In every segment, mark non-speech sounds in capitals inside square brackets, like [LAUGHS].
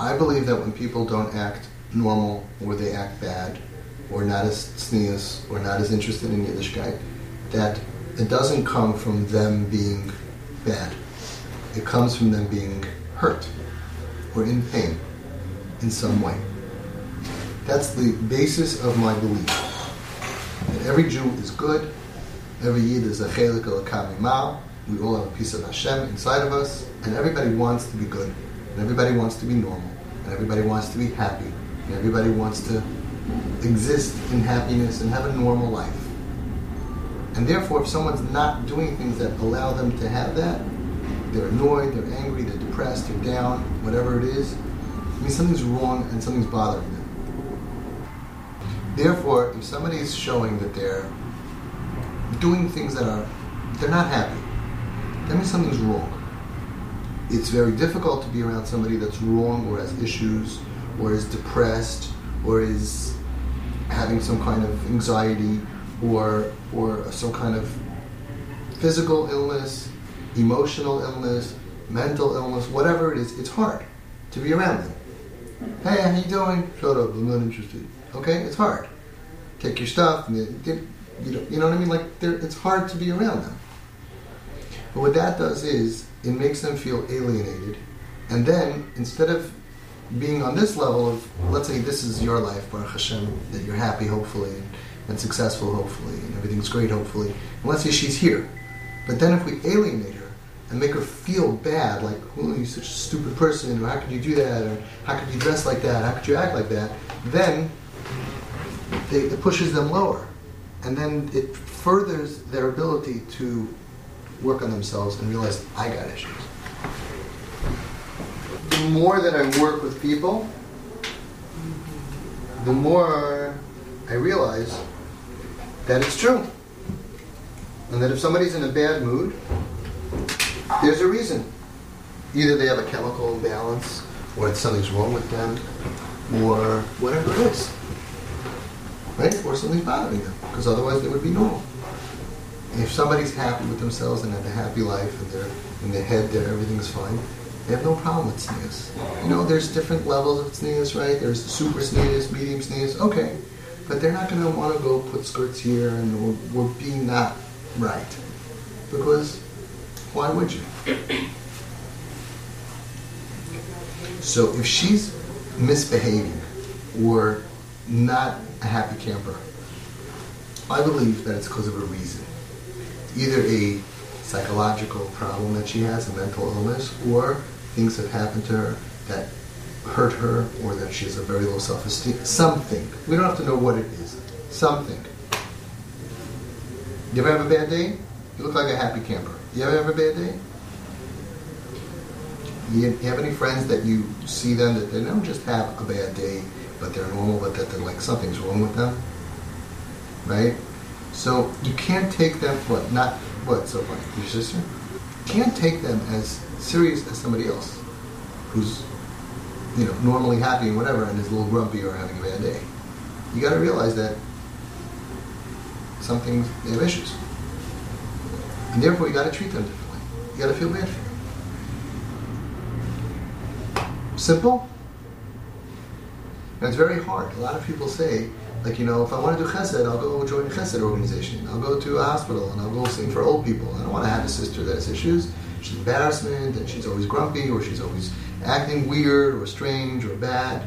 I believe that when people don't act normal or they act bad or not as tznius or not as interested in Yiddishkeit, that it doesn't come from them being bad. It comes from them being hurt or in pain in some way. That's the basis of my belief. That every Jew is good, every Yid is a chelik al we all have a piece of Hashem inside of us, and everybody wants to be good, and everybody wants to be normal, and everybody wants to be happy, and everybody wants to exist in happiness and have a normal life. And therefore, if someone's not doing things that allow them to have that, they're annoyed, they're angry, they're depressed, they're down, whatever it is, I mean something's wrong and something's bothering them. Therefore, if somebody is showing that they're doing things that are, they're not happy, that means something's wrong. It's very difficult to be around somebody that's wrong or has issues or is depressed or is having some kind of anxiety or or some kind of physical illness, emotional illness, mental illness, whatever it is, it's hard to be around them. Hey, how you doing? Shut up, I'm not interested. Okay, it's hard. Take your stuff. You know, you know what I mean? Like, it's hard to be around them. But what that does is it makes them feel alienated, and then instead of being on this level of, let's say this is your life, Baruch Hashem, that you're happy, hopefully, and, and successful, hopefully, and everything's great, hopefully. And let's say she's here. But then if we alienate her and make her feel bad, like, oh, you're such a stupid person, or how could you do that, or how could you dress like that, how could you act like that, then they, it pushes them lower. And then it furthers their ability to work on themselves and realize, I got issues the more that I work with people, the more I realize that it's true. And that if somebody's in a bad mood, there's a reason. Either they have a chemical imbalance, or something's wrong with them, or whatever it is. Right? Or something's bothering them, because otherwise they would be normal. If somebody's happy with themselves and have a happy life and they're in the head that everything's fine, they have no problem with tznius. You know, there's different levels of tznius, right? There's super tznius, medium tznius, okay. But they're not going to want to go put skirts here and we're, we're being not right. Because why would you? So if she's misbehaving or not a happy camper, I believe that it's because of a reason. Either a psychological problem that she has, a mental illness, or things have happened to her that hurt her or that she has a very low self-esteem. Something. We don't have to know what it is. Something. You ever have a bad day? You look like a happy camper. You ever have a bad day? You, have any friends that you see them that they don't just have a bad day, but they're normal, but that they're like something's wrong with them? Right? So you can't take them, what, not, what, so what, your sister? Can't take them as serious as somebody else who's you know normally happy and whatever and is a little grumpy or having a bad day. You got to realize that some things they have issues, and therefore you got to treat them differently. You got to feel bad for them. Simple. And it's very hard. A lot of people say, like, you know, if I want to do chesed, I'll go join a chesed organization. I'll go to a hospital and I'll go sing for old people. I don't want to have a sister that has issues she's embarrassment and she's always grumpy or she's always acting weird or strange or bad.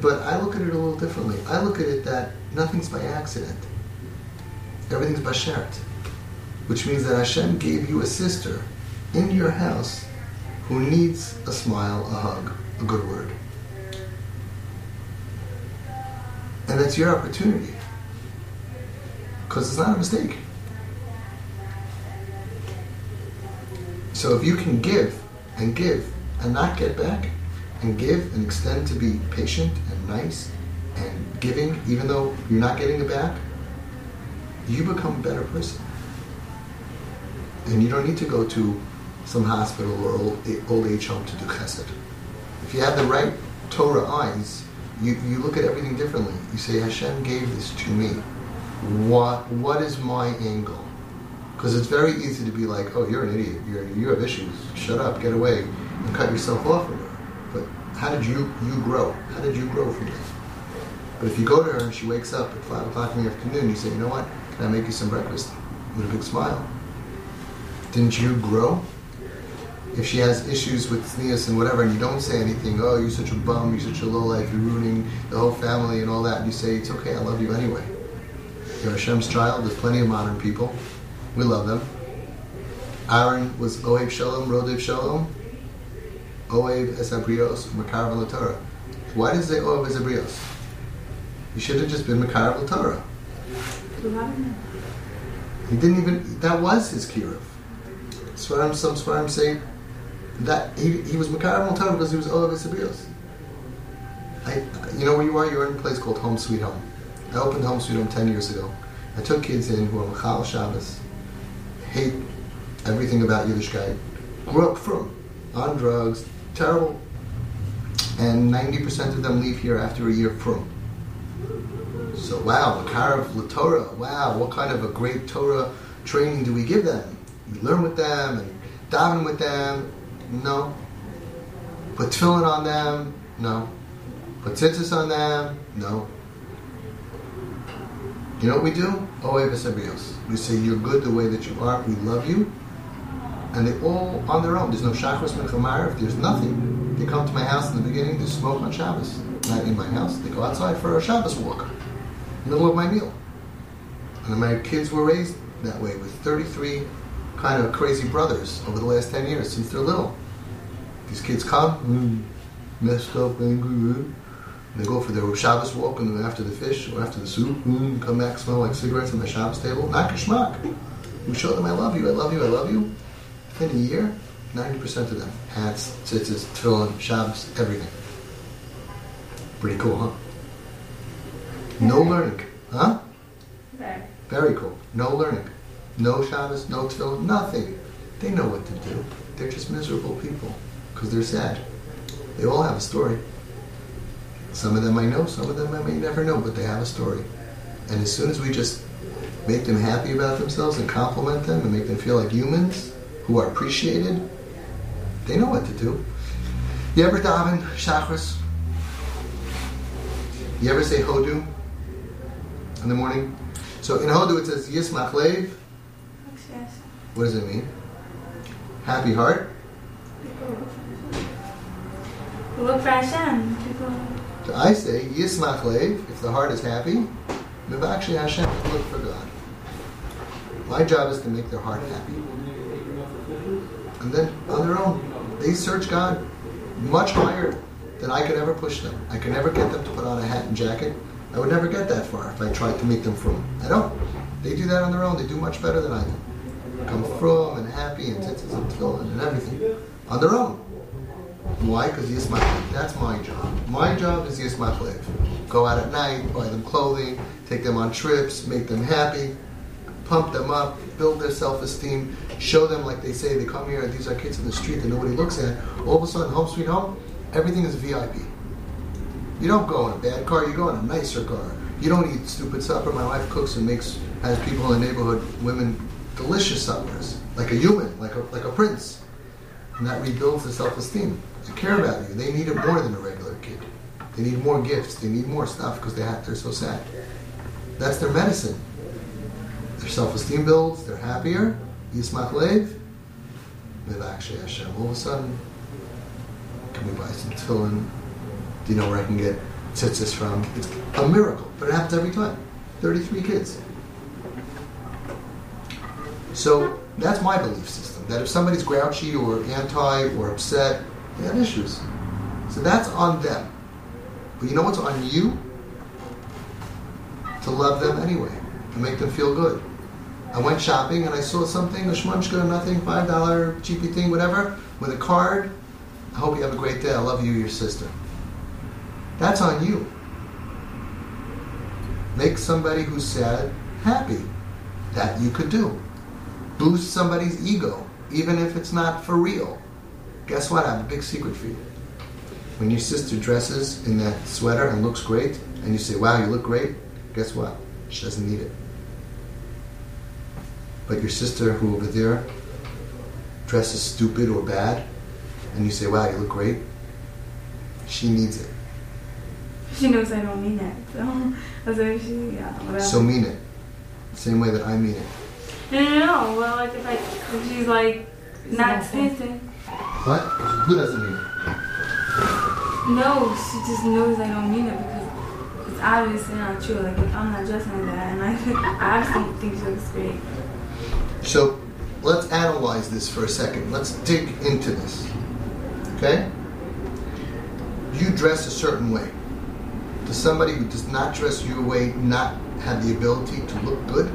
But I look at it a little differently. I look at it that nothing's by accident. Everything's by shert. Which means that Hashem gave you a sister in your house who needs a smile, a hug, a good word. And that's your opportunity. Because it's not a mistake. So if you can give and give and not get back, and give and extend to be patient and nice and giving, even though you're not getting it back, you become a better person. And you don't need to go to some hospital or old, old age home to do chesed. If you have the right Torah eyes, you, you look at everything differently. You say, Hashem gave this to me. What, what is my angle? Because it's very easy to be like, oh, you're an idiot. You're, you have issues. Shut up. Get away. And cut yourself off from her. But how did you you grow? How did you grow from that? But if you go to her and she wakes up at five o'clock in the afternoon, you say, you know what? Can I make you some breakfast? With a big smile. Didn't you grow? If she has issues with tznius and whatever, and you don't say anything, oh, you're such a bum, you're such a lowlife, you're ruining the whole family and all that, and you say, it's okay, I love you anyway. You're Hashem's child, there's plenty of modern people. We love them. Aaron was Ohev Shalom, Rodef Shalom, Ohev Esabrios, Makar Torah. Why does it say Esabrios? You should have just been Makar Torah. He didn't even, that was his kiruv. Svarim, some Svarim say that he, he was Makar Torah because he was Ohev Esabrios. I, you know where you are? You're in a place called Home Sweet Home. I opened Home Sweet Home 10 years ago. I took kids in who are Machal Shabbos, hate everything about Yiddishkeit, grew up from, on drugs, terrible, and 90% of them leave here after a year from. So wow, Makarav Torah, wow, what kind of a great Torah training do we give them? We learn with them and daven with them? No. Put tefillin on them? No. Put tzitzis on them? No. You know what we do? Oev We say, you're good the way that you are, we love you. And they all on their own. There's no Shachris If there's nothing. They come to my house in the beginning, they smoke on Shabbos. Not in my house. They go outside for a Shabbos walk. Middle of my meal. And my kids were raised that way with 33 kind of crazy brothers over the last 10 years since they're little. These kids come, messed up, angry, they go for their Shabbos walk and then after the fish or after the soup, come back, smell like cigarettes on the Shabbos table. Not geschmack. We show them I love you, I love you, I love you. Within a year, 90% of them, hats, tzitzis, tefillin, Shabbos, everything. Pretty cool, huh? No learning. Huh? Very. Very cool. No learning. No Shabbos, no tefillin, nothing. They know what to do. They're just miserable people because they're sad. They all have a story. Some of them I know, some of them I may never know, but they have a story. And as soon as we just make them happy about themselves and compliment them and make them feel like humans who are appreciated, they know what to do. You ever daven Shacharis? You ever say hodu in the morning? So in hodu it says yismach lev. What does it mean? Happy heart. Look. So I say, Yismach Lev, if the heart is happy, Mivakshi Hashem, look for God. My job is to make their heart happy. And then on their own, they search God much higher than I could ever push them. I could never get them to put on a hat and jacket. I would never get that far if I tried to make them from. I don't. They do that on their own. They do much better than I do. Come from and happy and tzitzis and and everything on their own. Why? Because Yismach That's my job. My job is Yismach Go out at night, buy them clothing, take them on trips, make them happy, pump them up, build their self-esteem, show them like they say they come here, and these are kids in the street that nobody looks at. All of a sudden, home sweet home, everything is VIP. You don't go in a bad car, you go in a nicer car. You don't eat stupid supper. My wife cooks and makes has people in the neighborhood, women, delicious suppers, like a human, like a like a prince, and that rebuilds the self-esteem to care about you. They need it more than a regular kid. They need more gifts. They need more stuff because they have, they're so sad. That's their medicine. Their self-esteem builds. They're happier. Yismach Lev. Mivakshei Hashem. All of a sudden, can we buy some tefillin? Do you know where I can get tzitzis from? It's a miracle, but it happens every time. 33 kids. So that's my belief system. That if somebody's grouchy or anti or upset, they have issues. So that's on them. But you know what's on you? To love them anyway, to make them feel good. I went shopping and I saw something, a shmunchka, nothing, $5 cheapy thing, whatever, with a card. I hope you have a great day. I love you, your sister. That's on you. Make somebody who's sad happy. That you could do. Boost somebody's ego, even if it's not for real. Guess what? I have a big secret for you. When your sister dresses in that sweater and looks great, and you say, wow, you look great, guess what? She doesn't need it. But your sister who over there dresses stupid or bad, and you say, wow, you look great, She needs it. She knows I don't mean that. So, [LAUGHS] that's why she, yeah, whatever. So mean it. Same way that I mean it. no, no, no. Well, like if, I, if she's like not sniffing. What? Who doesn't mean it? No, she just knows I don't mean it because it's obviously not true. Like if I'm not dressing like that, and I, [LAUGHS] I obviously think she looks great. So let's analyze this for a second. Let's dig into this. Okay? You dress a certain way. Does somebody who does not dress your way not have the ability to look good?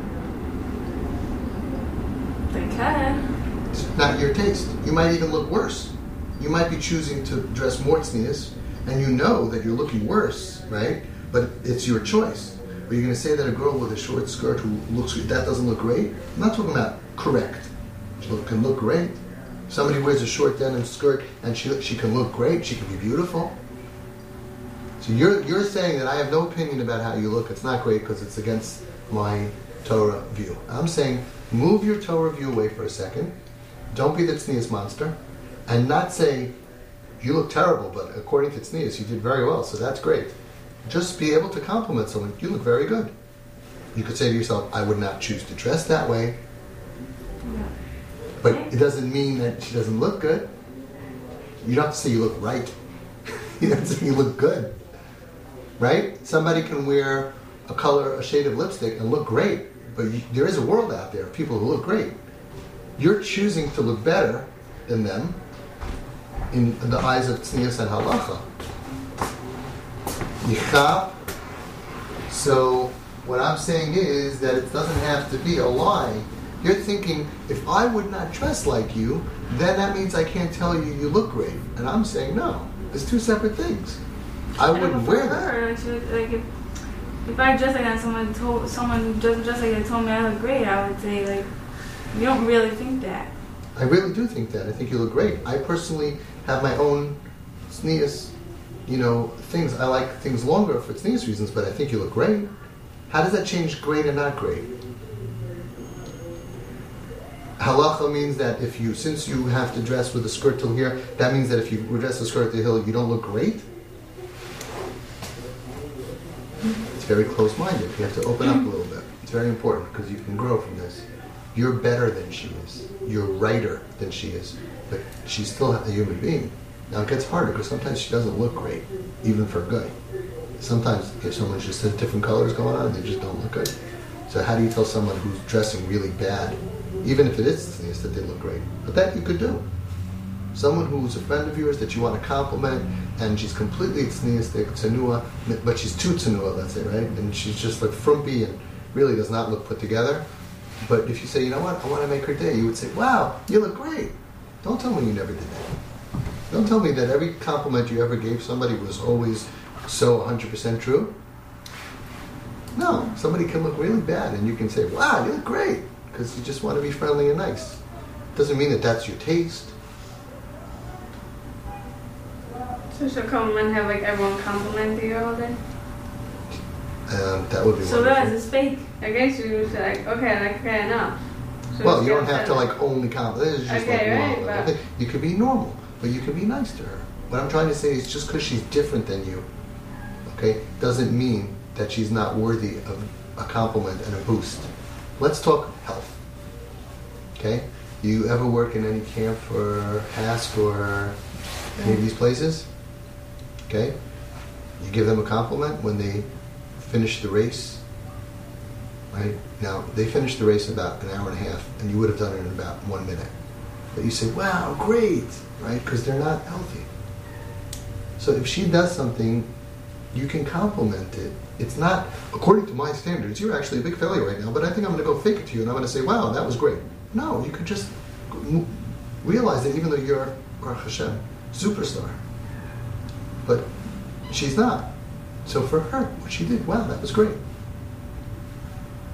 They can. Not your taste. You might even look worse. You might be choosing to dress more tznius, and you know that you're looking worse, right? But it's your choice. Are you going to say that a girl with a short skirt who looks that doesn't look great? I'm not talking about correct. She can look great. Somebody wears a short denim skirt and she she can look great. She can be beautiful. So you're you're saying that I have no opinion about how you look. It's not great because it's against my Torah view. I'm saying move your Torah view away for a second. Don't be the tznius monster, and not say you look terrible, but according to tznius, you did very well. So that's great. Just be able to compliment someone. You look very good. You could say to yourself, I would not choose to dress that way, but it doesn't mean that she doesn't look good. You don't have to say you look right. [LAUGHS] you have to say you look good. Right? Somebody can wear a color, a shade of lipstick and look great, but you, there is a world out there of people who look great. You're choosing to look better than them in the eyes of tznius and halacha. Yichab. So what I'm saying is that it doesn't have to be a lie. You're thinking, if I would not dress like you, then that means I can't tell you you look great. And I'm saying, no, it's two separate things. I wouldn't wear that. her, Like, she, like if, if I dress like that, someone told someone who doesn't dress like that told me I look great, I would say like, you don't really think that. I really do think that. I think you look great. I personally have my own tznius, you know, things. I like things longer for tznius reasons, but I think you look great. How does that change great and not great? Halacha means that if you, since you have to dress with a skirt till here, that means that if you dress a skirt till here, you don't look great? It's very close-minded. You have to open up a little bit. It's very important because you can grow from this. You're better than she is. You're righter than she is. But she's still a human being. Now it gets harder because sometimes she doesn't look great, even for good. Sometimes if someone's just has different colors going on, they just don't look good. So how do you tell someone who's dressing really bad, even if it is tznius, that they look great? But that you could do. Someone who's a friend of yours that you want to compliment, and she's completely tsanua, but she's too tsanua, let's say, right? And she's just like frumpy and really does not look put together. But if you say, you know what, I want to make her day, you would say, wow, you look great. Don't tell me you never did that. Don't tell me that every compliment you ever gave somebody was always so 100% true. No, somebody can look really bad and you can say, wow, you look great, because you just want to be friendly and nice. Doesn't mean that that's your taste. So she'll come and have like everyone compliment you all day. Um, that would be So wonderful. guys, it's fake. I guess you was like, okay, like okay enough. So Well, you don't have to like only compliment. This is just Okay, like right, normal. You could be normal, but you can be nice to her. What I'm trying to say is just because she's different than you, okay, doesn't mean that she's not worthy of a compliment and a boost. Let's talk health. Okay? You ever work in any camp or HASC or any of these places? Okay? You give them a compliment when they finish the race. Right? Now, they finished the race in about an hour and a half, and you would have done it in about one minute. But you say, wow, great, right? Because they're not healthy. So if she does something, you can compliment it. It's not, according to my standards, you're actually a big failure right now, but I think I'm going to go fake it to you and I'm going to say, wow, that was great. No, you could just realize that even though you're, Baruch Hashem, superstar, but she's not. So for her, what she did, wow, that was great.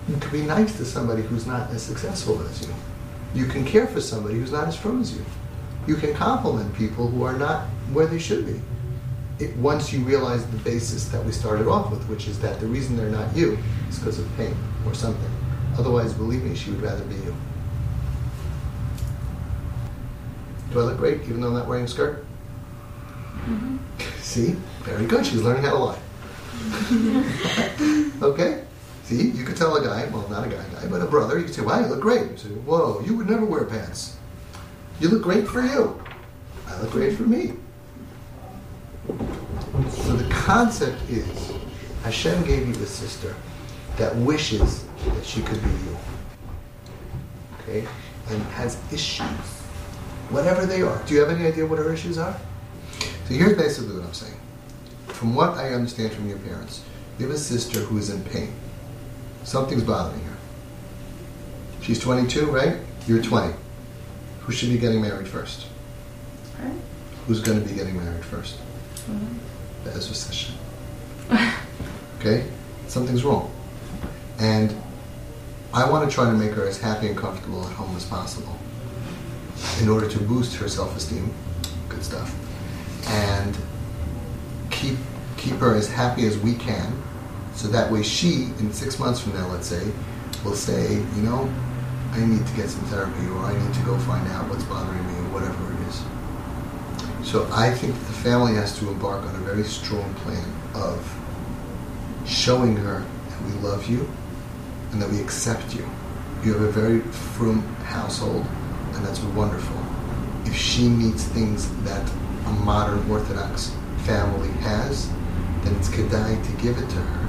You can be nice to somebody who's not as successful as you. You can care for somebody who's not as firm as you. You can compliment people who are not where they should be. It, once you realize the basis that we started off with, which is that the reason they're not you is because of pain or something. Otherwise, believe me, she would rather be you. Do I look great even though I'm not wearing a skirt? Mm-hmm. See? Very good. She's learning how to lie. [LAUGHS] okay? See, you could tell a guy, well, not a guy, guy, but a brother, you could say, wow, you look great. You say, whoa, you would never wear pants. You look great for you. I look great for me. So the concept is Hashem gave you a sister that wishes that she could be you. Okay? And has issues. Whatever they are. Do you have any idea what her issues are? So here's basically what I'm saying. From what I understand from your parents, you have a sister who is in pain. Something's bothering her. She's 22, right? You're 20. Who should be getting married first? Right. Who's going to be getting married 1st Mhm. The Ezra session. okay? Something's wrong. And I want to try to make her as happy and comfortable at home as possible in order to boost her self-esteem. Good stuff. And keep keep her as happy as we can so that way she in six months from now let's say will say you know i need to get some therapy or i need to go find out what's bothering me or whatever it is. So i think the family has to embark on a very strong plan of showing her that we love you and that we accept you. You have a very frum household and that's wonderful. If she needs things that a modern orthodox family has then it's kedai to give it to her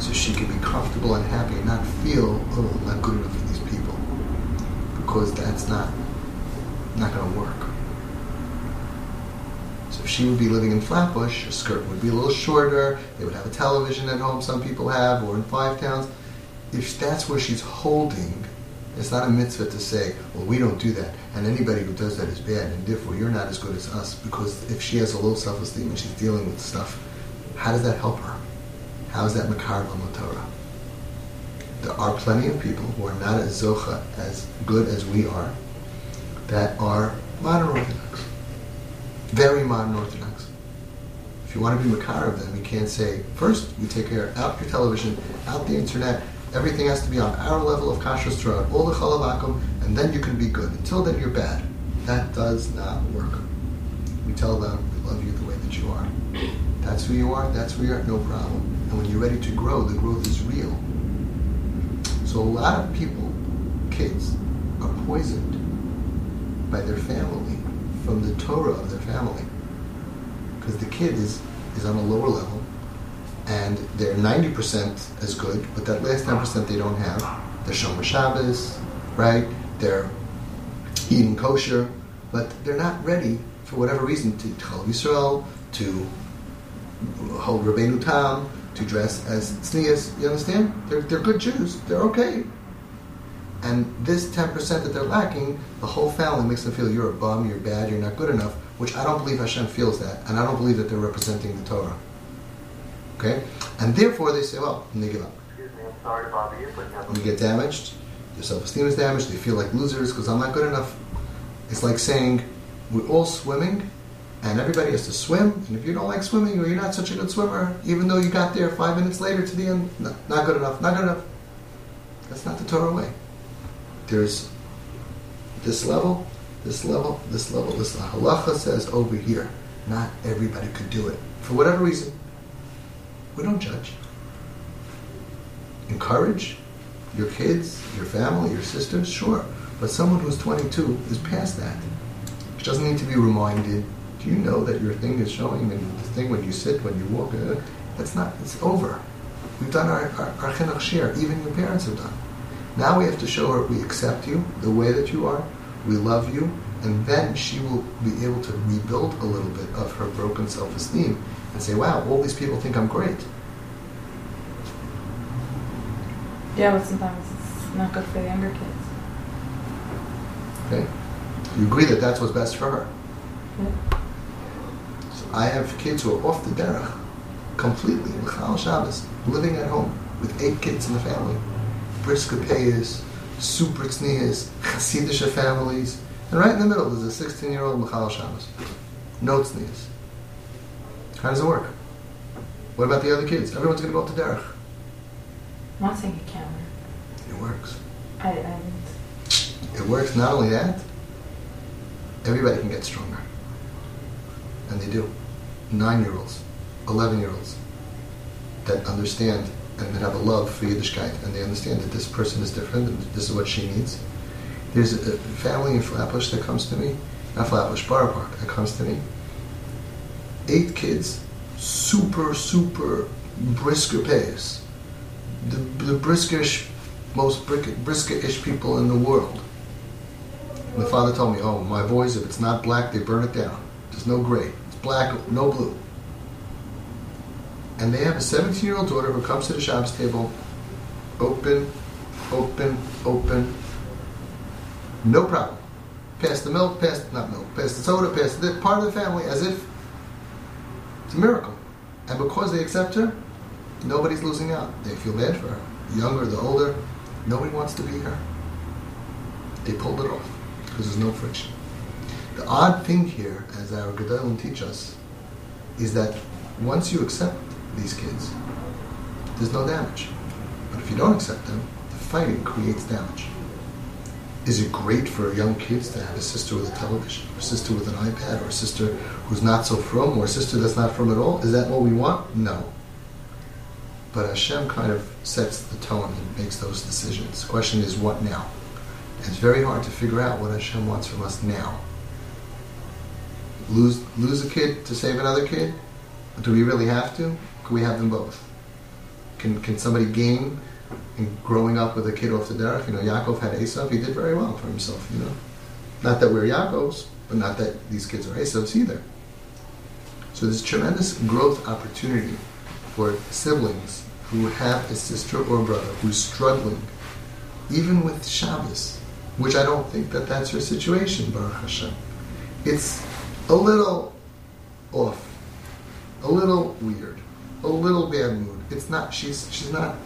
so she can be comfortable and happy and not feel, oh, I'm not good enough for these people. Because that's not not going to work. So if she would be living in Flatbush, her skirt would be a little shorter, they would have a television at home, some people have, or in Five Towns. If that's where she's holding, it's not a mitzvah to say, well, we don't do that, and anybody who does that is bad, and therefore you're not as good as us, because if she has a low self-esteem and she's dealing with stuff, how does that help her? How is that Makar Torah? There are plenty of people who are not as Zocha, as good as we are, that are modern Orthodox. Very modern Orthodox. If you want to be Makar of them, you can't say, first, we take care out your television, out the internet, everything has to be on our level of kashrus throughout all the chalavakum, and then you can be good. Until then, you're bad. That does not work. We tell them, we love you the way that you are. That's who you are, that's who you are, no problem. And when you're ready to grow, the growth is real. So a lot of people, kids, are poisoned by their family from the Torah of their family. Because the kid is, is on a lower level and they're 90% as good, but that last 10% they don't have. They're Shomer Shabbos, right? They're eating kosher, but they're not ready for whatever reason to Cholov Yisrael, to hold Rabbeinu Tam, to dress as tznius. You understand? They're, they're good Jews. They're okay. And this 10% that they're lacking, the whole family makes them feel you're a bum, you're bad, you're not good enough, which I don't believe Hashem feels that. And I don't believe that they're representing the Torah. Okay? And therefore they say, well, and they give up. Excuse me, I'm sorry to bother you, but you have You get damaged, your self-esteem is damaged, they feel like losers because I'm not good enough. It's like saying, we're all swimming, and everybody has to swim, and if you don't like swimming or you're not such a good swimmer, even though you got there five minutes later to the end, no, not good enough, not good enough. That's not the Torah way. There's this level, this level, this level, this halacha says over here. Not everybody could do it. For whatever reason. We don't judge. Encourage your kids, your family, your sisters, sure. But someone who's 22 is past that. She doesn't need to be reminded. Do you know that your thing is showing and the thing when you sit, when you walk? Uh, that's not. It's over. We've done our our, our chinuch share. Even your parents have done. Now we have to show her we accept you the way that you are. We love you, and then she will be able to rebuild a little bit of her broken self-esteem and say, "Wow, all these people think I'm great." Yeah, but sometimes it's not good for the younger kids. Okay, you agree that that's what's best for her. Yeah. So I have kids who are off the derech completely, L'chal Shabbos, living at home with eight kids in the family. Brisker payers, super tznius, Hasidic families, and right in the middle there's a 16-year-old L'chal Shabbos. No tznius. How does it work? What about the other kids? Everyone's going to go up to derech. I'm not saying it can't work. It works. I, I It works. Not only that, everybody can get stronger, and they do. nine year olds, 11 year olds that understand and that have a love for Yiddishkeit and they understand that this person is different and this is what she needs. There's a family in Flatbush that comes to me, not Flatbush, Borough Park, that comes to me. Eight kids, super, super brisker pace. The, the briskish, most briskish people in the world. And the father told me, oh, my boys, if it's not black, they burn it down. There's no gray. It's black, no blue. And they have a 17 year old daughter who comes to the Shabbos table, open, open, open, no problem. Pass the milk, pass, not milk, pass the soda, pass the part of the family as if it's a miracle. And because they accept her, nobody's losing out. They feel bad for her. The younger, the older, nobody wants to be her. They pulled it off because there's no friction. The odd thing here, as our Gedolim teach us, is that once you accept these kids, there's no damage. But if you don't accept them, the fighting creates damage. Is it great for young kids to have a sister with a television, or a sister with an iPad, or a sister who's not so from, or a sister that's not from at all? Is that what we want? No. But Hashem kind of sets the tone and makes those decisions. The question is, what now? It's very hard to figure out what Hashem wants from us now. Lose, lose a kid to save another kid? Do we really have to? Can we have them both? Can, can somebody gain in growing up with a kid off the derech? You know, Yaakov had Esav. He did very well for himself, you know. Not that we're Yaakovs, but not that these kids are Esavs either. So there's tremendous growth opportunity for siblings who have a sister or brother who's struggling, even with Shabbos, which I don't think that that's your situation, Baruch Hashem. It's a little off, a little weird, a little bad mood. It's not. She's she's not.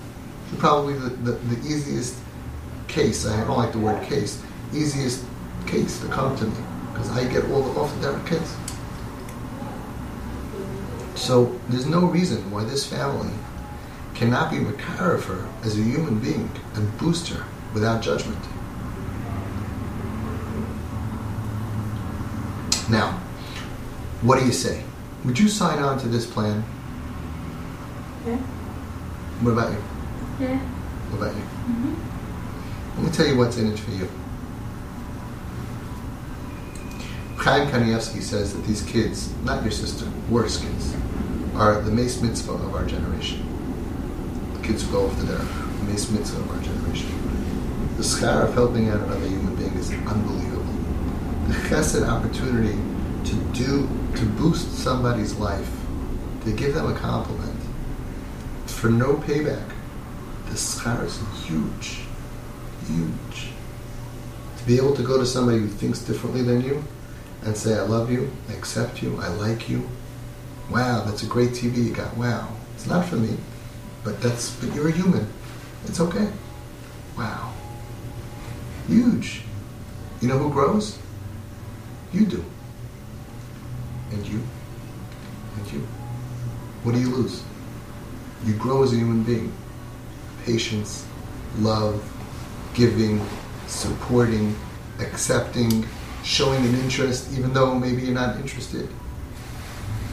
Probably the, the, the easiest case. I don't like the word case. Easiest case to come to me because I get all the off the derech kids. So there's no reason why this family cannot be makar of her as a human being and boost her without judgment. Now, what do you say? Would you sign on to this plan? Yeah. What about you? Yeah. What about you? Mm-hmm. Let me tell you what's in it for you. Chaim Kanievsky says that these kids, not your sister, worse kids, are the mace mitzvah of our generation. The kids who go off the derech, the mace mitzvah of our generation. The schar of helping out another human being is unbelievable. The chesed opportunity to do, to boost somebody's life, to give them a compliment, for no payback, the schar is huge. Huge. To be able to go to somebody who thinks differently than you and say, I love you, I accept you, I like you. Wow, that's a great TV you got. Wow. It's not for me, but that's but you're a human. It's okay. Wow. Huge. You know who grows? You do. And you. And you. What do you lose? You grow as a human being. Patience, love, giving, supporting, accepting, showing an interest even though maybe you're not interested.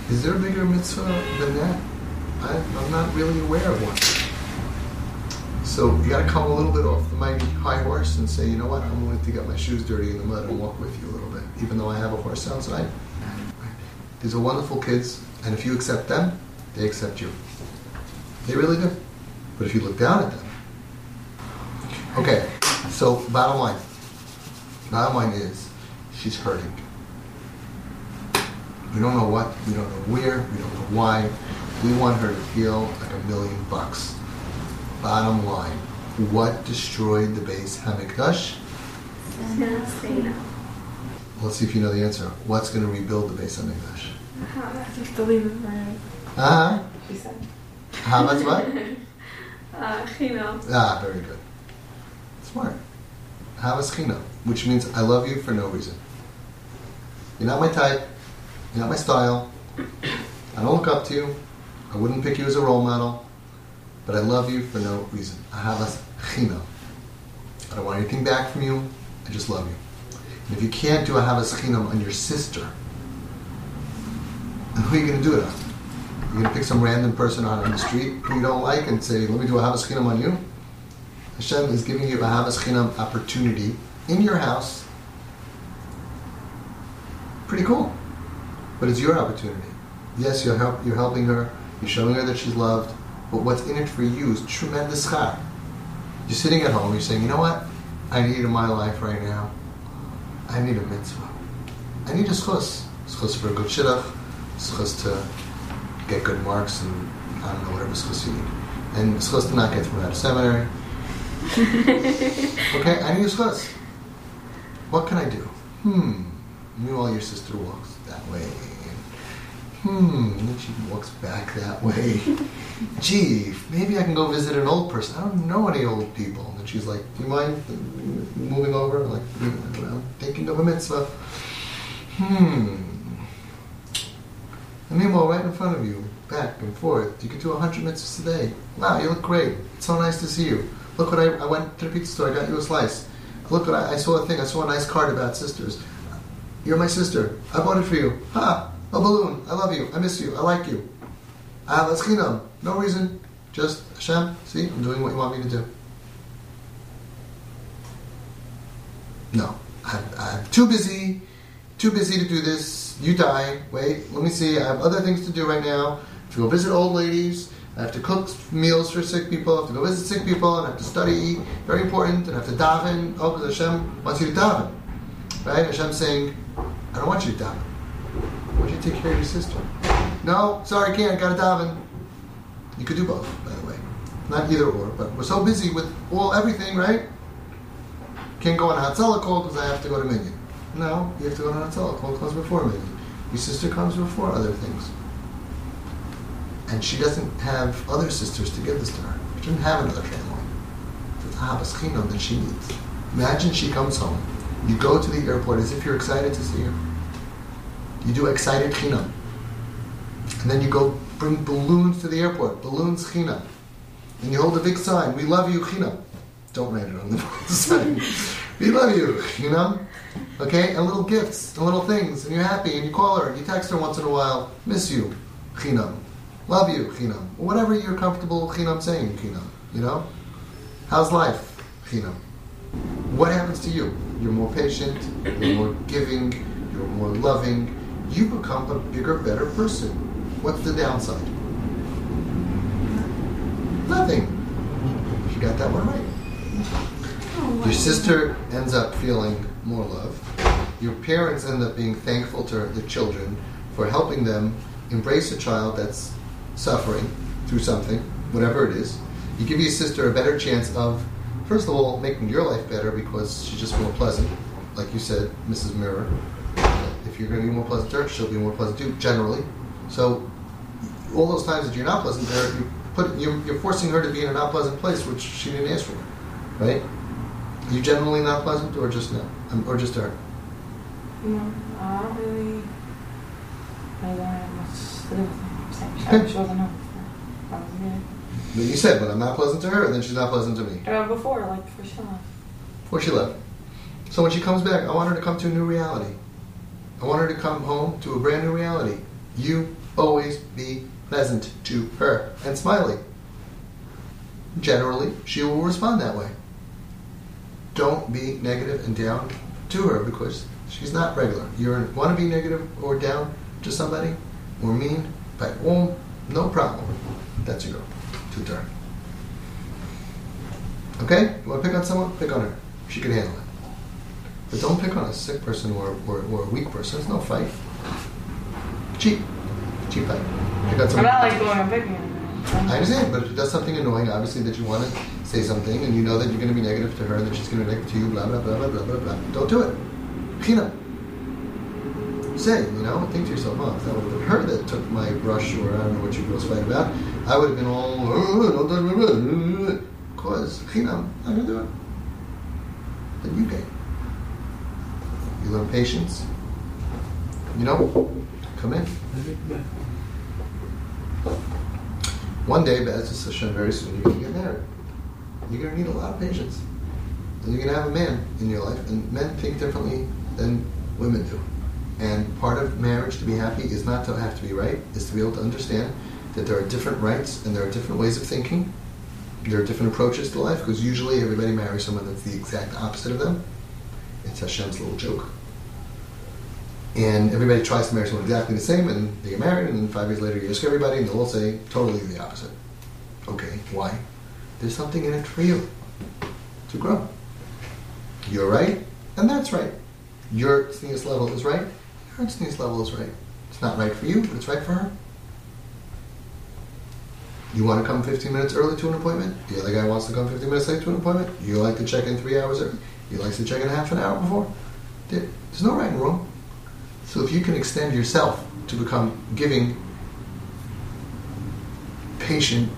Is there a bigger mitzvah than that? I, I'm not really aware of one. So you got to come a little bit off the mighty high horse and say, you know what, I'm willing to get my shoes dirty in the mud and walk with you a little bit, even though I have a horse outside. These are wonderful kids, and if you accept them, they accept you. They really do. But if you look down at them, okay. So bottom line, bottom line is, she's hurting. We don't know what, we don't know where, we don't know why. We want her to feel like a million bucks. Bottom line, what destroyed the Beis Hamikdash? Let's see if you know the answer. What's going to rebuild the Beis Hamikdash? Just to it for her. Uh-huh. She said. How much what? [LAUGHS] Uh, Chinam. Ah, very good. Smart. Havas chinam, which means I love you for no reason. You're not my type. You're not my style. I don't look up to you. I wouldn't pick you as a role model. But I love you for no reason. Ahavas chinam. I don't want anything back from you. I just love you. And if you can't do ahavas chinam on your sister, Who are you going to do it on? You're to pick some random person out on the street who you don't like and say, let me do a Havas Chinam on you? Hashem is giving you a Havas Chinam opportunity in your house. Pretty cool. But it's your opportunity. Yes, you're, help, you're helping her, you're showing her that she's loved, but what's in it for you is tremendous schar. You're sitting at home, you're saying, you know what? I need in my life right now. I need a mitzvah. I need a schus. Schus for a good shidduch, schus to get good marks, and I don't know, whatever schus you need. And schus to not get thrown out of seminary. [LAUGHS] okay, I need a schus. What can I do? Hmm. Meanwhile, your sister walks that way. Hmm. And then she walks back that way. [LAUGHS] Gee, maybe I can go visit an old person. I don't know any old people. And she's like, Do you mind moving over? Like, I'm thinking of a mitzvah. Hmm. And meanwhile, right in front of you, back and forth, you can do 100 mitzvahs a day. Wow, you look great. It's so nice to see you. Look what I, I went to the pizza store, I got you a slice. Look what I, I saw a thing, I saw a nice card about sisters. You're my sister. I bought it for you. Ha! A balloon. I love you. I miss you. I like you. Ah, that's chinam. No reason. Just Hashem. See, I'm doing what you want me to do. No, I'm, I'm too busy. Too busy to do this. You die. Wait, let me see. I have other things to do right now. To go visit old ladies. I have to cook meals for sick people. I have to go visit sick people, and I have to study. Very important. And I have to daven. Oh, because Hashem wants you to daven. Right? Hashem's saying, I don't want you to daven. I want you take care of your sister. No, sorry, I can't. I Got to daven. You could do both, by the way. Not either or, but we're so busy with all everything, right? Can't go on a Hatzalah call because I have to go to Minyan. No, you have to go on a Hatzalah call comes before Minyan. Your sister comes before other things. And she doesn't have other sisters to give this to her. She doesn't have another family. It's Ahavas Chinam that she needs. Imagine she comes home. You go to the airport as if you're excited to see her. You do excited Chinam. And then you go bring balloons to the airport. Balloons Chinam. And you hold a big sign. We love you Chinam. Don't write it on the [LAUGHS] sign. we love you, know? Okay? And little gifts and little things. And you're happy and you call her and you text her once in a while. Miss you, Chinam. Love you, Chinam. Whatever you're comfortable Chinam saying, Chinam. You know? How's life, Chinam? What happens to you? You're more patient, you're more giving, you're more loving. You become a bigger, better person. What's the downside? Nothing. You got that one right. Oh, Your sister ends up feeling more love. Your parents end up being thankful to the children for helping them embrace a child that's suffering through something, whatever it is. You give your sister a better chance of, first of all, making your life better because she's just more pleasant. Like you said, Mrs. Mirror. If you're going to be more pleasant to her, she'll be more pleasant too, generally. So, all those times that you're not pleasant to her, you you're, you're forcing her to be in a not pleasant place, which she didn't ask for, right? You generally not pleasant, or just no, um, or just her? No, I don't really. I don't have much to do with it. Okay. She wasn't home. I was good. But you said, but I'm not pleasant to her, and then she's not pleasant to me. Uh, before, like, before she left. Before she left. So when she comes back, I want her to come to a new reality. I want her to come home to a brand new reality. You always be pleasant to her and smiley. Generally, she will respond that way. Don't be negative and down to her because she's not regular. You want to be negative or down to somebody or mean, by all, no problem. That's your girl. To turn. Okay? You want to pick on someone? Pick on her. She can handle it. But don't pick on a sick person or, or, or a weak person. There's no fight. Cheap. Cheap fight. Pick on I'm not like going and picking on I understand, but if it does something annoying, obviously that you want to say something, and you know that you're going to be negative to her, and that she's going to be negative to you, blah blah blah blah blah blah blah. Don't do it. Chinam. Say, you know, think to yourself, oh, if that would have been her that took my brush, or I don't know what you girls fight about, I would have been all, oh, don't do it. Cause Chinam, I'm going to do it. Then you gain. You learn patience. You know, come in. One day, B'ezras Hashem, very soon, going to get married. You're going to need a lot of patience. And you're going to have a man in your life, and men think differently than women do. And part of marriage to be happy is not to have to be right, is to be able to understand that there are different rights and there are different ways of thinking. There are different approaches to life because usually everybody marries someone that's the exact opposite of them. It's Hashem's little joke. And everybody tries to marry someone exactly the same and they get married and then five years later you ask everybody and they'll all say totally the opposite. Okay, why? There's something in it for you to grow. You're right, and that's right. Your tznius level is right, her tznius level is right. It's not right for you, but it's right for her. You want to come 15 minutes early to an appointment? The other guy wants to come 15 minutes late to an appointment? You like to check in three hours early? He likes to check in half an hour before? There's no right and wrong. So if you can extend yourself to become giving, patient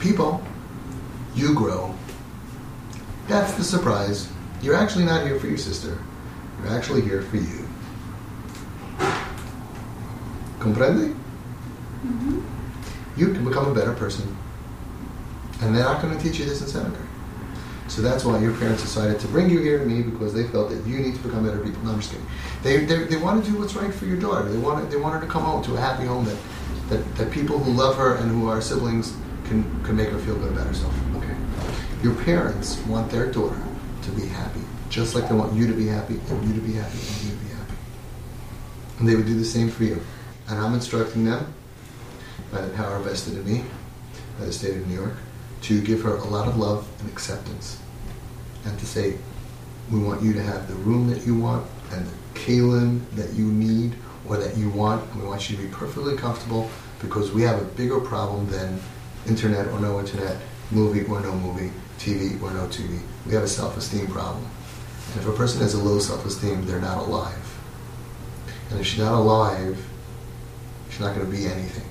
people, you grow. That's the surprise. You're actually not here for your sister. You're actually here for you. Comprende? Mm-hmm. You can become a better person. And they're not going to teach you this in seminary. So that's why your parents decided to bring you here to me because they felt that you need to become better people. No, I'm just kidding. They, they, they want to do what's right for your daughter. They want, they want her to come home to a happy home that, that, that people who love her and who are siblings can, can make her feel good about herself. Your parents want their daughter to be happy, just like they want you to be happy and you to be happy and you to be happy. And they would do the same for you. And I'm instructing them by the power vested in me by the state of New York to give her a lot of love and acceptance and to say, we want you to have the room that you want and the kalim that you need or that you want. And we want you to be perfectly comfortable because we have a bigger problem than internet or no internet, movie or no movie, TV or no TV. We have a self-esteem problem. And if a person has a low self-esteem, they're not alive. And if she's not alive, she's not going to be anything.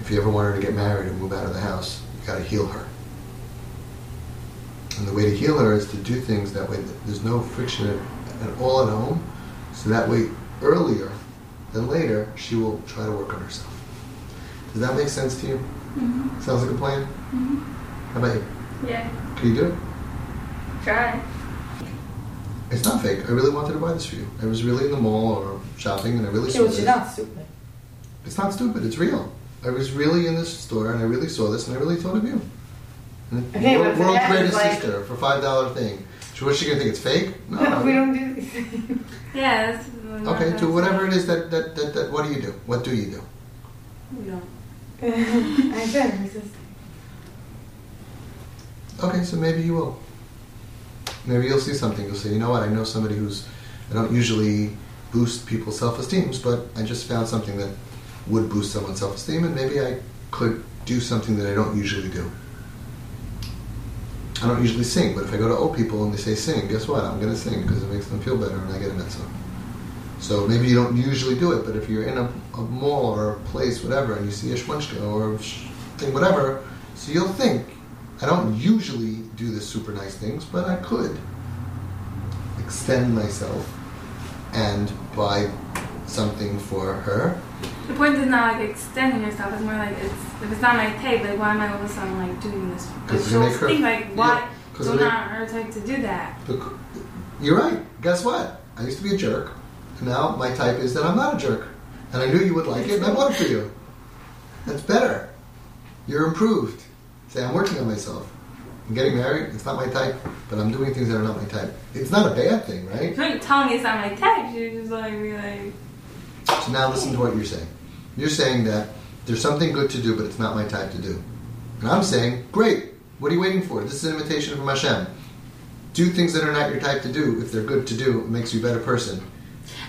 If you ever want her to get married and move out of the house, you got to heal her. And the way to heal her is to do things that way there's no friction at, at all at home. So that way, earlier than later, she will try to work on herself. Does that make sense to you? Mm-hmm. Sounds like a plan? How about you? Yeah. Can you do it? Try. It's not fake. I really wanted to buy this for you. I was really in the mall or shopping and I really Okay, saw well, this. she's not stupid. It's not stupid. It's real. I was really in this store and I really saw this and I really thought of you. And Okay, world, but for world's greatest like- sister for five dollar thing. So what's she gonna think? It's fake? No. [LAUGHS] we don't do these things. [LAUGHS] Yeah, that's Okay, that's to whatever it is that, that, that, that what do you do? What do you do? We don't. [LAUGHS] I said her sister. Okay, so maybe you will. Maybe you'll see something. You'll say, you know what? I know somebody who's. I don't usually boost people's self esteem, but I just found something that would boost someone's self esteem, and maybe I could do something that I don't usually do. I don't usually sing, but if I go to old people and they say sing, guess what? I'm going to sing because it makes them feel better and I get a mitzvah. So maybe you don't usually do it, but if you're in a, a mall or a place, whatever, and you see a shmunchka or a thing, whatever, so you'll think, I don't usually do the super nice things, but I could extend myself and buy something for her. The point is not like extending yourself. It's more like it's if it's not my type, like why am I all of a sudden like doing this? Because you make she'll her- think like why? yeah, you not her type to do that. You're right. Guess what? I used to be a jerk. And now my type is that I'm not a jerk. And I knew you would like it, and I bought it for you. That's better. You're improved. Say, I'm working on myself. I'm getting married. It's not my type, but I'm doing things that are not my type. It's not a bad thing, right? You're not telling me it's not my type. You're just like be like So now listen to what you're saying. You're saying that there's something good to do, but it's not my type to do. And I'm saying, great. What are you waiting for? This is an invitation from Hashem. Do things that are not your type to do. If they're good to do, it makes you a better person.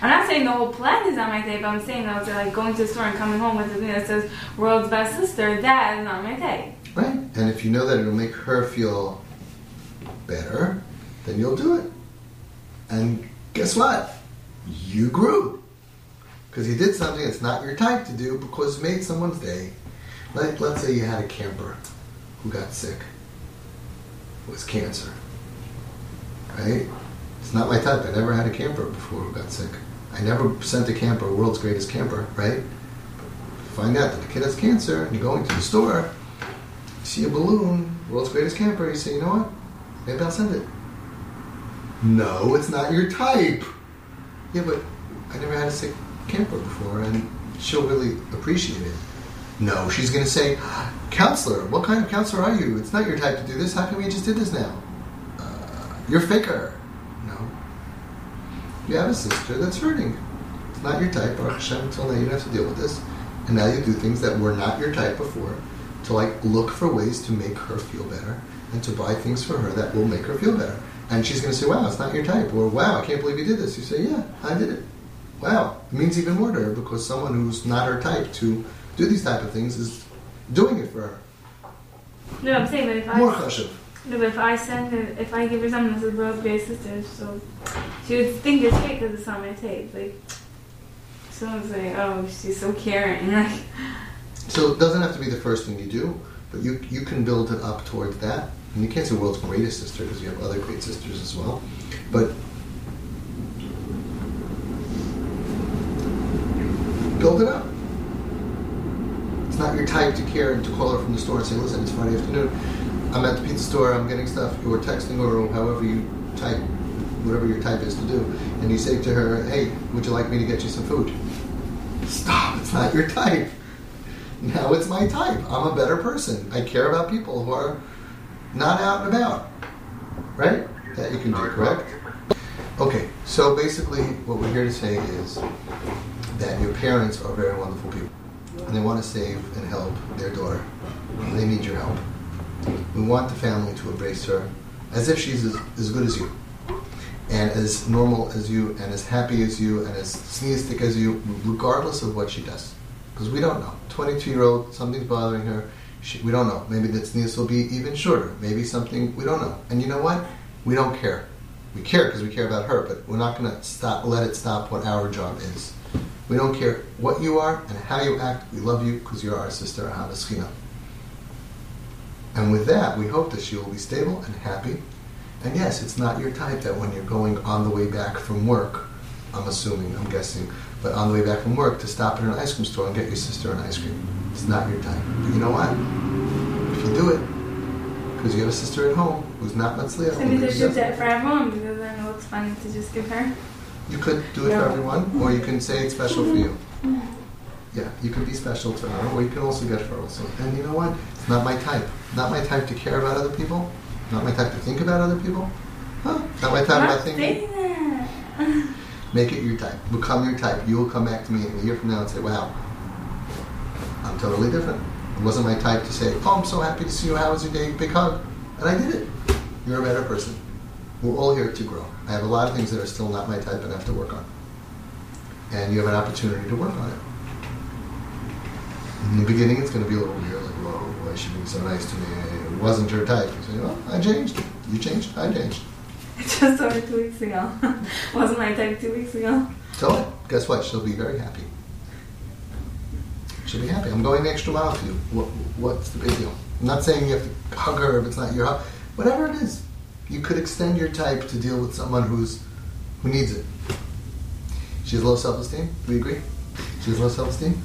I'm not saying the whole plan is not my type. But I'm saying that like going to the store and coming home with a thing that says "World's Best Sister." That is not my type. Right? And if you know that it'll make her feel better, then you'll do it. And guess what? You grew. Because you did something that's not your type to do because it made someone's day. Like, let's say you had a camper who got sick. with cancer. Right? It's not my type. I never had a camper before who got sick. I never sent a camper, world's greatest camper, right? Find out that the kid has cancer, and you go into the store, you see a balloon, world's greatest camper, you say, you know what? Maybe I'll send it. No, it's not your type. Yeah, but I never had a sick camper before, and she'll really appreciate it. No, she's going to say, counselor, what kind of counselor are you? It's not your type to do this. How come you just did this now? Uh, you're faker. No. You have a sister that's hurting. It's not your type. Baruch Hashem, until now you don't have to deal with this. And now you do things that were not your type before to like look for ways to make her feel better and to buy things for her that will make her feel better. And she's going to say, wow, it's not your type. Or, wow, I can't believe you did this. You say, yeah, I did it. Wow. It means even more to her because someone who's not her type to do these type of things is doing it for her. No, I'm saying, but if I More chashuv. no, but if I send her, if I give her something that says "World's Greatest Sister," so she would think it's fake because it's on my tape. Like someone's like, "Oh, she's so caring." Like, [LAUGHS] So it doesn't have to be the first thing you do, but you you can build it up towards that. And you can't say world's greatest sister because you have other great sisters as well. But build it up. It's not your type to care and to call her from the store and say, listen, it's Friday afternoon. I'm at the pizza store, I'm getting stuff, or texting her or however you type, whatever your type is to do. And you say to her, hey, would you like me to get you some food? Stop, it's not your type. Now it's my type. I'm a better person. I care about people who are not out and about. Right? That you can do, correct? Okay, so basically what we're here to say is that your parents are very wonderful people. And they want to save and help their daughter. And they need your help. We want the family to embrace her as if she's as, as good as you. And as normal as you, and as happy as you, and as sneistic as you, regardless of what she does. Because we don't know. 22 year old, something's bothering her. She, we don't know. Maybe the sneeze will be even shorter. Maybe something, we don't know. And you know what? We don't care. We care because we care about her, but we're not going to stop. let it stop what our job is. We don't care what you are and how you act. We love you because you're our sister, Schina. And with that, we hope that she will be stable and happy. And yes, it's not your type that when you're going on the way back from work, I'm assuming, I'm guessing, but on the way back from work to stop at an ice cream store and get your sister an ice cream. It's not your time. But you know what? If you do it, because you have a sister at home who's not Matzliach, so maybe I should do it for everyone because I know it's funny to just give her. you could do it for everyone, or you can say it's special for you. Mm-hmm. Yeah, you can be special to her, or you can also get her also. And you know what? It's not my type. Not my type to care about other people. Not my type to think about other people. Huh? Not my type not thinking. that. [LAUGHS] Make it your type. Become your type. You will come back to me in a year from now and say, wow, I'm totally different. It wasn't my type to say, oh, I'm so happy to see you. How was your day? Big hug. And I did it. You're a better person. We're all here to grow. I have a lot of things that are still not my type and I have to work on. And you have an opportunity to work on it. In the beginning, it's going to be a little weird, like, whoa, why is she being so nice to me? It wasn't her type. You say, well, I changed. You changed. I changed. [LAUGHS] Just her two weeks ago. [LAUGHS] Wasn't my type two weeks ago. So, guess what? She'll be very happy. She'll be happy. I'm going the extra mile for you. What, what's the big deal? I'm not saying you have to hug her if it's not your hug. Whatever it is, you could extend your type to deal with someone who's who needs it. She has low self-esteem. We agree. She has low self-esteem.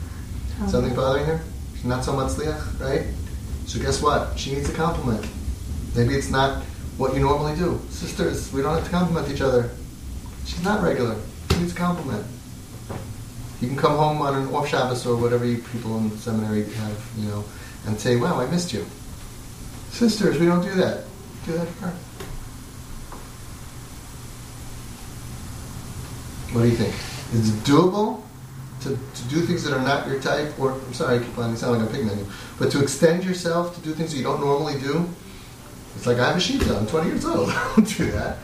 Something bothering her. She's not so matzliach, right? So guess what? She needs a compliment. Maybe it's not what you normally do. Sisters, we don't have to compliment each other. She's not regular. She needs a compliment. You can come home on an off Shabbos or whatever you people in the seminary have, you know, and say, "Wow, I missed you." Sisters, we don't do that. Do that for her. What do you think? Is it doable to, to do things that are not your type? Or I'm sorry, I keep on sounding like I'm on you, but to extend yourself to do things that you don't normally do. It's like I have a sheep I'm 20 years old. [LAUGHS] I don't do that.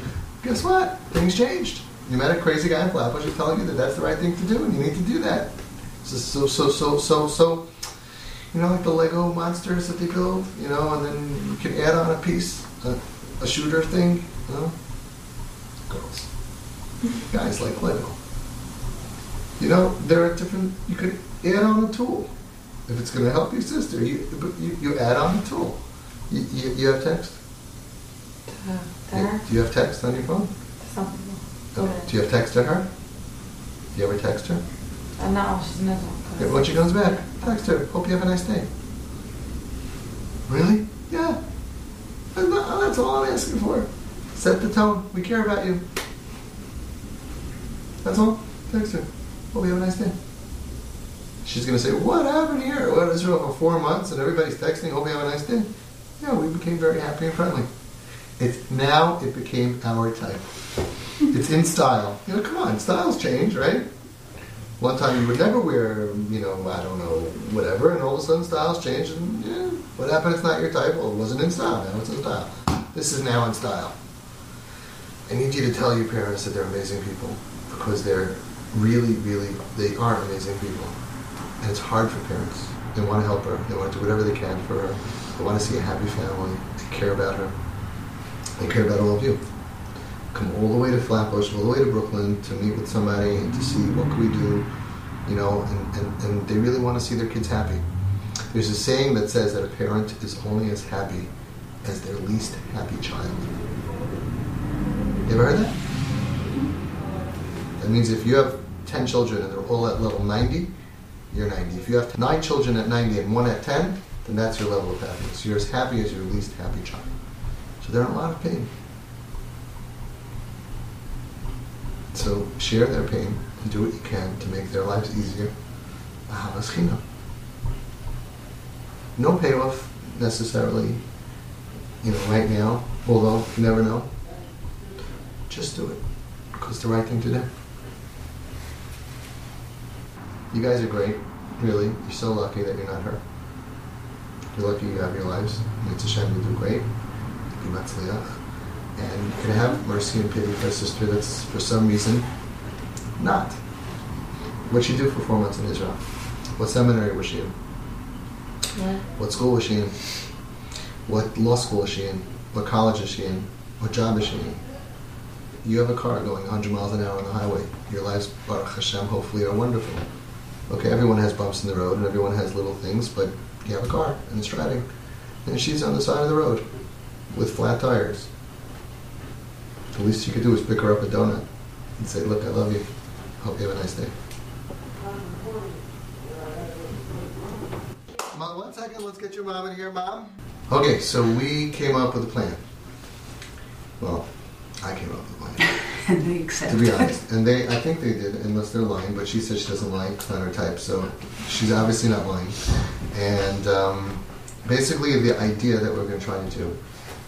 Guess what? Things changed. You met a crazy guy in Flatbush who's telling you that that's the right thing to do, and you need to do that. So, so, so, so, so, so, you know, like the Lego monsters that they build, you know, and then you can add on a piece, a, a shooter thing, you know. Girls, [LAUGHS] guys like Lego. You know, there are different. You could add on a tool if it's going to help your sister. You, you, you add on a tool. You, you, you have text. To, to her? Do you have text on your phone? Some people. Do you have text to her? Do you ever text her? Uh, no, she's not. Yeah, When she comes back, text her. Hope you have a nice day. Really? Yeah. That's, not- that's all I'm asking for. Set the tone. We care about you. That's all. Text her. Hope you have a nice day. She's gonna say, "What happened here? What is wrong for four months and everybody's texting? Hope you have a nice day." Yeah, we became very happy and friendly. It's now it became our type. It's in style. You know, come on, styles change, right? One time you would never wear, you know, I don't know, whatever, and all of a sudden styles change, and yeah, what happened? It's not your type. Well, it wasn't in style. Now it's in style. This is now in style. I need you to tell your parents that they're amazing people because they're really, really, they are amazing people. And it's hard for parents. They want to help her. They want to do whatever they can for her. They want to see a happy family. They care about her. They care about all of you. Come all the way to Flatbush, all the way to Brooklyn to meet with somebody and to see what can we do, you know, and, and, and they really want to see their kids happy. There's a saying that says that a parent is only as happy as their least happy child. You ever heard that? That means if you have 10 children and they're all at level 90, you're 90. If you have 9 children at 90 and 1 at 10, then that's your level of happiness. You're as happy as your least happy child. So they're in a lot of pain. So share their pain and do what you can to make their lives easier. No payoff necessarily, you know, right now, although you never know. Just do it because it's the right thing to do. You guys are great, really. You're so lucky that you're not her. You're lucky you have your lives. It's a shame you do great. Be matzliach. And can have mercy and pity for a sister that's, for some reason, not. What'd she do for four months in Israel? What seminary was she in? What? What school was she in? What law school is she in? What college is she in? What job is she in? You have a car going 100 miles an hour on the highway. Your lives, Baruch Hashem, hopefully are wonderful. Okay, everyone has bumps in the road and everyone has little things, but you have a car and it's driving. And she's on the side of the road with flat tires. The least you could do is pick her up a donut and say, Look, I love you. Hope you have a nice day. Mom, one second, let's get your mom in here, mom. Okay, so we came up with a plan. Well, I came up with a plan, [LAUGHS] and they accept to be honest. And they, I think they did, unless they're lying, but she said she doesn't lie, it's not her type, so she's obviously not lying. And um, basically, the idea that we're going to try to do,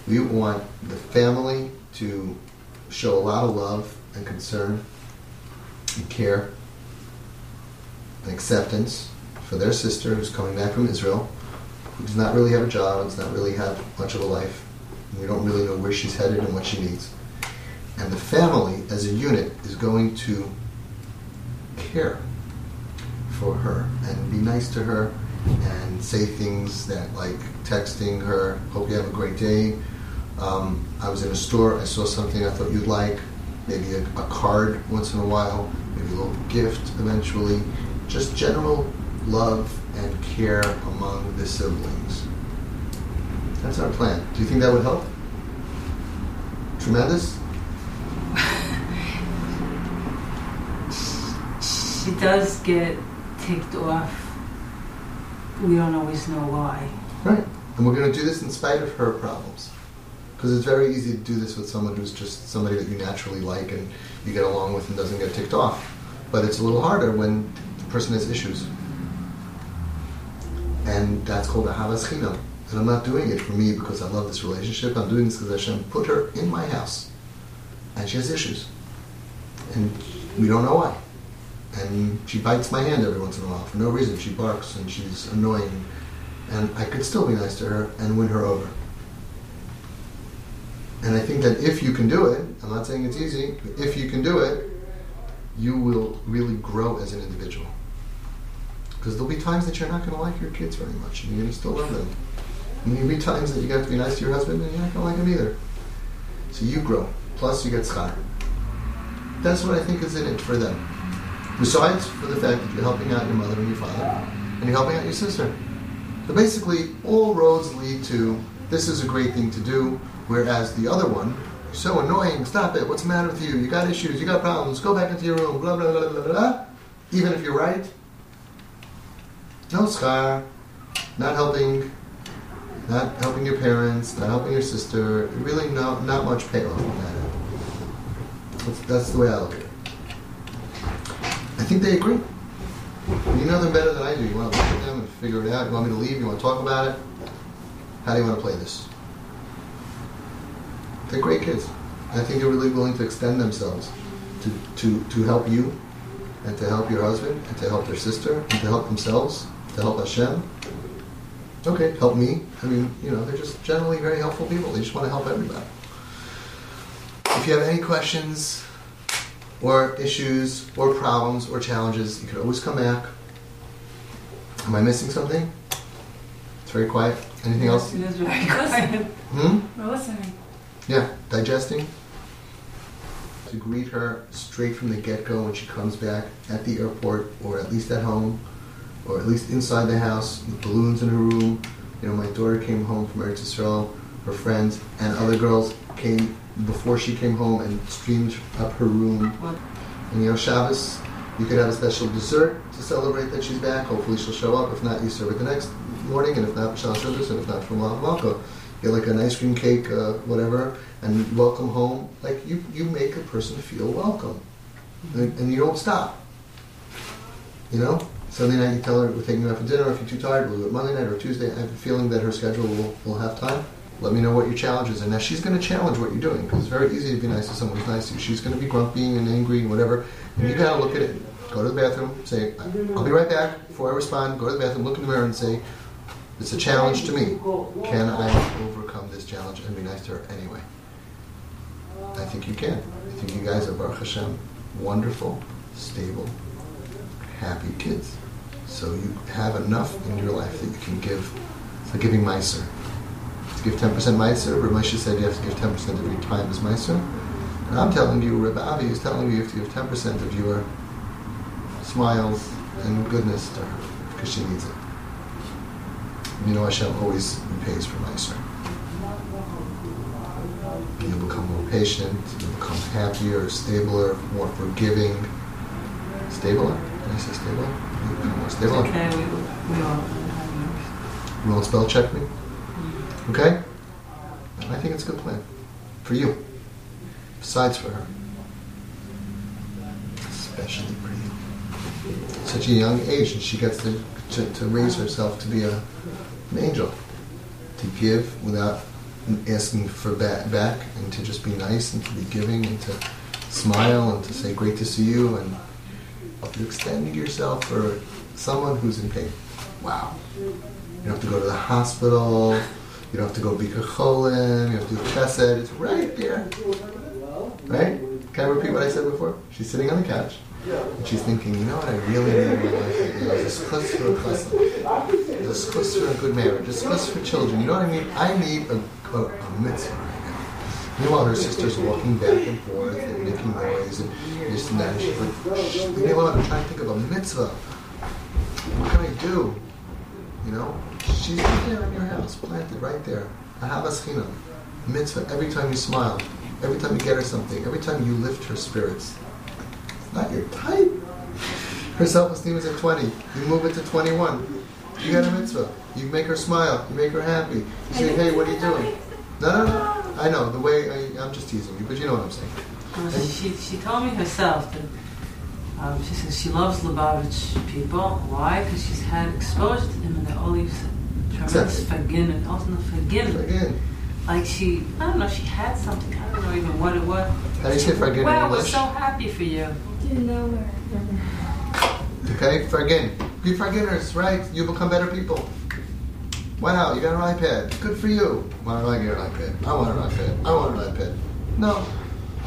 we want the family to show a lot of love and concern and care and acceptance for their sister who's coming back from Israel, who does not really have a job and does not really have much of a life. We don't really know where she's headed and what she needs. And the family, as a unit, is going to care for her and be nice to her and say things that, like texting her, hope you have a great day. Um, I was in a store, I saw something I thought you'd like, maybe a, a card once in a while, maybe a little gift eventually. Just general love and care among the siblings. That's our plan. Do you think that would help? Tremendous? She does get ticked off. We don't always know why. Right. And we're going to do this in spite of her problems. Because it's very easy to do this with someone who's just somebody that you naturally like and you get along with and doesn't get ticked off. But it's a little harder when the person has issues. And that's called ahavas chinam. And I'm not doing it for me because I love this relationship. I'm doing this because Hashem put her in my house. And she has issues. And we don't know why. And she bites my hand every once in a while for no reason. She barks and she's annoying. And I could still be nice to her and win her over. And I think that if you can do it, I'm not saying it's easy, but if you can do it, you will really grow as an individual. Because there'll be times that you're not going to like your kids very much, and you're going to still love them. And there'll be times that you have to be nice to your husband, and you're not going to like him either. So you grow. Plus, you get schar. That's what I think is in it for them. Besides for the fact that you're helping out your mother and your father, and you're helping out your sister. So basically, all roads lead to this is a great thing to do, whereas the other one, so annoying, stop it, what's the matter with you? You got issues, you got problems, go back into your room, blah, blah, blah, blah, blah. Even if you're right, no schar, not helping, not helping your parents, not helping your sister, really no, not much payoff on that. That's, that's the way I look at it. Think they agree. You know them better than I do. You want to look at them and figure it out. You want me to leave? You want to talk about it? How do you want to play this? They're great kids. I think they're really willing to extend themselves to, to, to help you and to help your husband and to help their sister and to help themselves, to help Hashem. Okay, help me. I mean, you know, they're just generally very helpful people. They just want to help everybody. If you have any questions or issues or problems or challenges, you can always come back. Am I missing something? It's very quiet. Anything else? It is very [LAUGHS] quiet. Hmm? We're listening. Yeah, digesting. To greet her straight from the get go when she comes back at the airport or at least at home or at least inside the house with balloons in her room. You know, my daughter came home from Eretz Yisrael, her friends and other girls came before she came home and streamed up her room. And you know, Shabbos, you could have a special dessert to celebrate that she's back. Hopefully she'll show up. If not, you serve it the next morning, and if not, Shal Shabbos, and if not, from Malko. Get like an ice cream cake, uh, whatever, and welcome home. Like you, you make a person feel welcome, and, and you don't stop. You know, Sunday night you tell her we're taking her out for dinner. If you're too tired, we'll do it Monday night or Tuesday. I have a feeling that her schedule will, will have time. Let me know what your challenge is, and now she's going to challenge what you're doing because it's very easy to be nice to someone who's nice to you. She's going to be grumpy and angry and whatever, and you got to look at it. Go to the bathroom, say, "I'll be right back." Before I respond, go to the bathroom, look in the mirror, and say, "It's a challenge to me. Can I overcome this challenge and be nice to her anyway?" I think you can. I think you guys are Baruch Hashem, wonderful, stable, happy kids. So you have enough in your life that you can give. It's like giving Meiser. Give 10% Meiser, Rav Moshe said you have to give 10% of your time as Meiser. And I'm telling you, Rav Avi is telling you you have to give 10% of your smiles and goodness to her because she needs it. You know Hashem always repays for Meiser. You'll become more patient, you'll become happier, stabler, more forgiving. Stabler? Did I say stable? You'll become more stable. Okay, we, we all You won't spell check me? Okay? And I think it's a good plan. For you. Besides for her. Especially for you. Such a young age, and she gets to, to, to raise herself to be a, an angel. To give without asking for back, back, and to just be nice, and to be giving, and to smile, and to say, Great to see you, and you're extending yourself for someone who's in pain. Wow. You don't have to go to the hospital. You don't have to go Bikur Cholim. You have to do chesed. It's right there. Right? Can I repeat what I said before? She's sitting on the couch. And she's thinking, you know what I really need in my life right now is a for a chesed. Is a for a good marriage. A zchus for children. You know what I mean? I need a, a, a mitzvah right now. Meanwhile, her sister's walking back and forth and making noise and this and that. And she's like, leave me alone. I'm trying to think of a mitzvah. What can I do? You know, she's right there in your house, planted right there. Ahavas chinam, mitzvah. Every time you smile, every time you get her something, every time you lift her spirits. It's not your type. Her self-esteem is at 20. You move it to 21. You got a mitzvah. You make her smile. You make her happy. You say, hey, what are you doing? No, no, no. I know the way. I, I'm just teasing you, but you know what I'm saying. Well, she, she told me herself that um, she says she loves Lubavitch people. Why? Because she's had exposure to them and they're always tremendous Exactly. forgiven, ultimate forgiven. Again, Like she, I don't know, she had something. I don't know even what it was. how do you say forget in Wow, we're English? so happy for you. Didn't know where. Okay, forget. Be forgiveners, right? You become better people. Wow, you got an iPad. Good for you. Why do I get an iPad? I want an iPad. I want an iPad. No,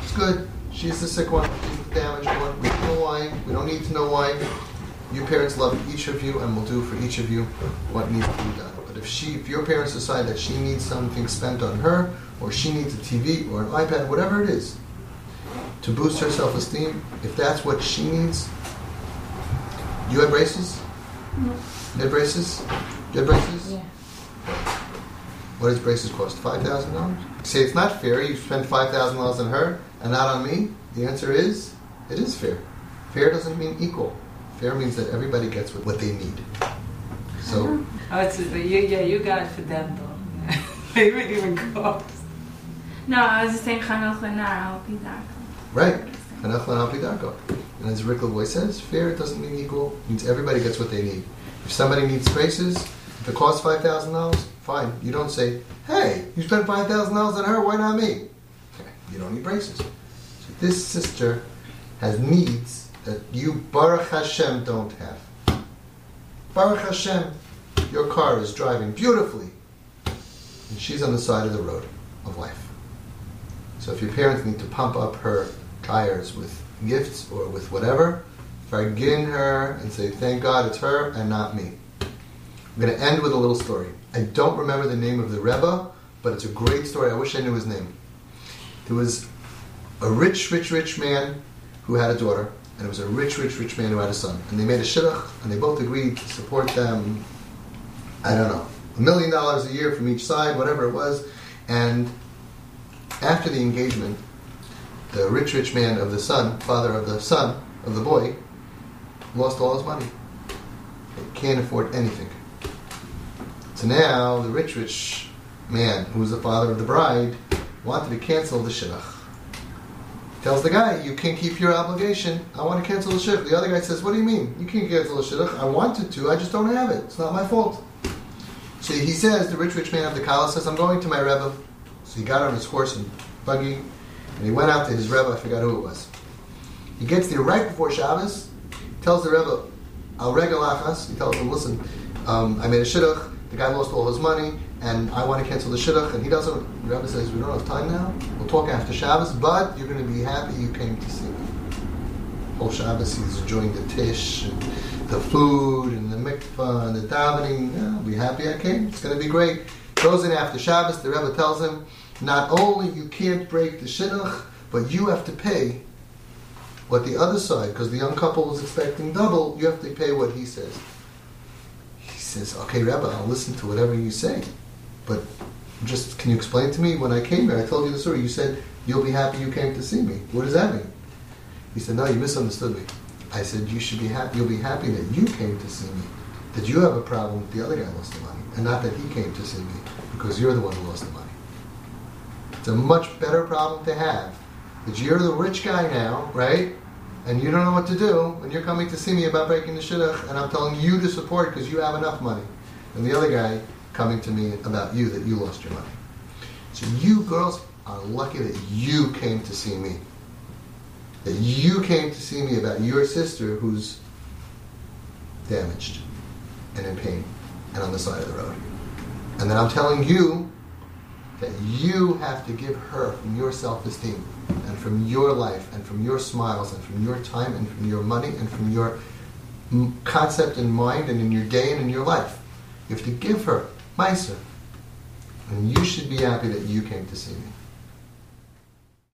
it's good. She's the sick one. She's the damaged one. We don't know why. We don't need to know why. You parents love each of you and will do for each of you what needs to be done. But if she, if your parents decide that she needs something spent on her, or she needs a TV or an iPad, whatever it is, to boost her self-esteem, if that's what she needs, you had braces? No. You had braces? You had braces? Yeah. What does braces cost? Five thousand dollars? Say it's not fair. You spend five thousand dollars on her and not on me. The answer is, it is fair. Fair doesn't mean equal. Fair means that everybody gets what they need. So Oh, it's, but you, yeah, you got it for them though. [LAUGHS] they would even cost. No, I was just saying Chanukah Nar, I'll be that. right, Hanach Lan Al Pi Darko. And as Rick Lavoie says, fair doesn't mean equal. It means everybody gets what they need. If somebody needs braces, if it costs five thousand dollars, fine. You don't say, "Hey, you spent five thousand dollars on her. Why not me?" You don't need braces. So this sister has needs that you Baruch Hashem don't have. Baruch Hashem, your car is driving beautifully, and she's on the side of the road of life. So if your parents need to pump up her tires with gifts or with whatever, forgive her and say, thank God it's her and not me. I'm going to end with a little story. I don't remember the name of the Rebbe, but it's a great story. I wish I knew his name. There was a rich, rich, rich man who had a daughter, and it was a rich, rich, rich man who had a son. And they made a shidduch, and they both agreed to support them, I don't know, a million dollars a year from each side, whatever it was. And after the engagement, the rich, rich man of the son, father of the son, of the boy, lost all his money. He can't afford anything. So now the rich, rich man, who was the father of the bride, wanted to cancel the shidduch. Tells the guy, you can't keep your obligation. I want to cancel the shidduch. The other guy says, what do you mean? You can't cancel the shidduch. I wanted to. I just don't have it. It's not my fault. So he says, the rich, rich man of the Kala says, I'm going to my Rebbe. So he got on his horse and buggy, and he went out to his Rebbe. I forgot who it was. He gets there right before Shabbos. Tells the Rebbe, "Al regel achas." He tells him, "Listen, um, I made a shidduch. The guy lost all his money, and I want to cancel the shidduch." And he doesn't. The Rebbe says, "We don't have time now. We'll talk after Shabbos, but you're going to be happy you came to see me." Whole Shabbos, he's enjoying the tish and the food and the mikvah and the davening. Yeah, I'll be happy I came. It's going to be great. Goes in after Shabbos. The rabbi tells him, "Not only you can't break the shidduch, but you have to pay." what the other side, because the young couple was expecting double, you have to pay what he says. Says, okay, Rabbi, I'll listen to whatever you say. But just, can you explain to me, when I came here, I told you the story, you said, you'll be happy you came to see me. What does that mean? He said, no, you misunderstood me. I said, you should be happy, you'll be happy that you came to see me. That you have a problem with the other guy lost the money, and not that he came to see me, because you're the one who lost the money. It's a much better problem to have. That you're the rich guy now, right? And you don't know what to do when you're coming to see me about breaking the shidduch, and I'm telling you to support because you have enough money, and the other guy coming to me about you that you lost your money. So you girls are lucky that you came to see me. That you came to see me about your sister who's damaged and in pain and on the side of the road. And then I'm telling you that you have to give her from your self-esteem and from your life and from your smiles and from your time and from your money and from your concept in mind and in your day and in your life. You have to give her Meiser. And you should be happy that you came to see me.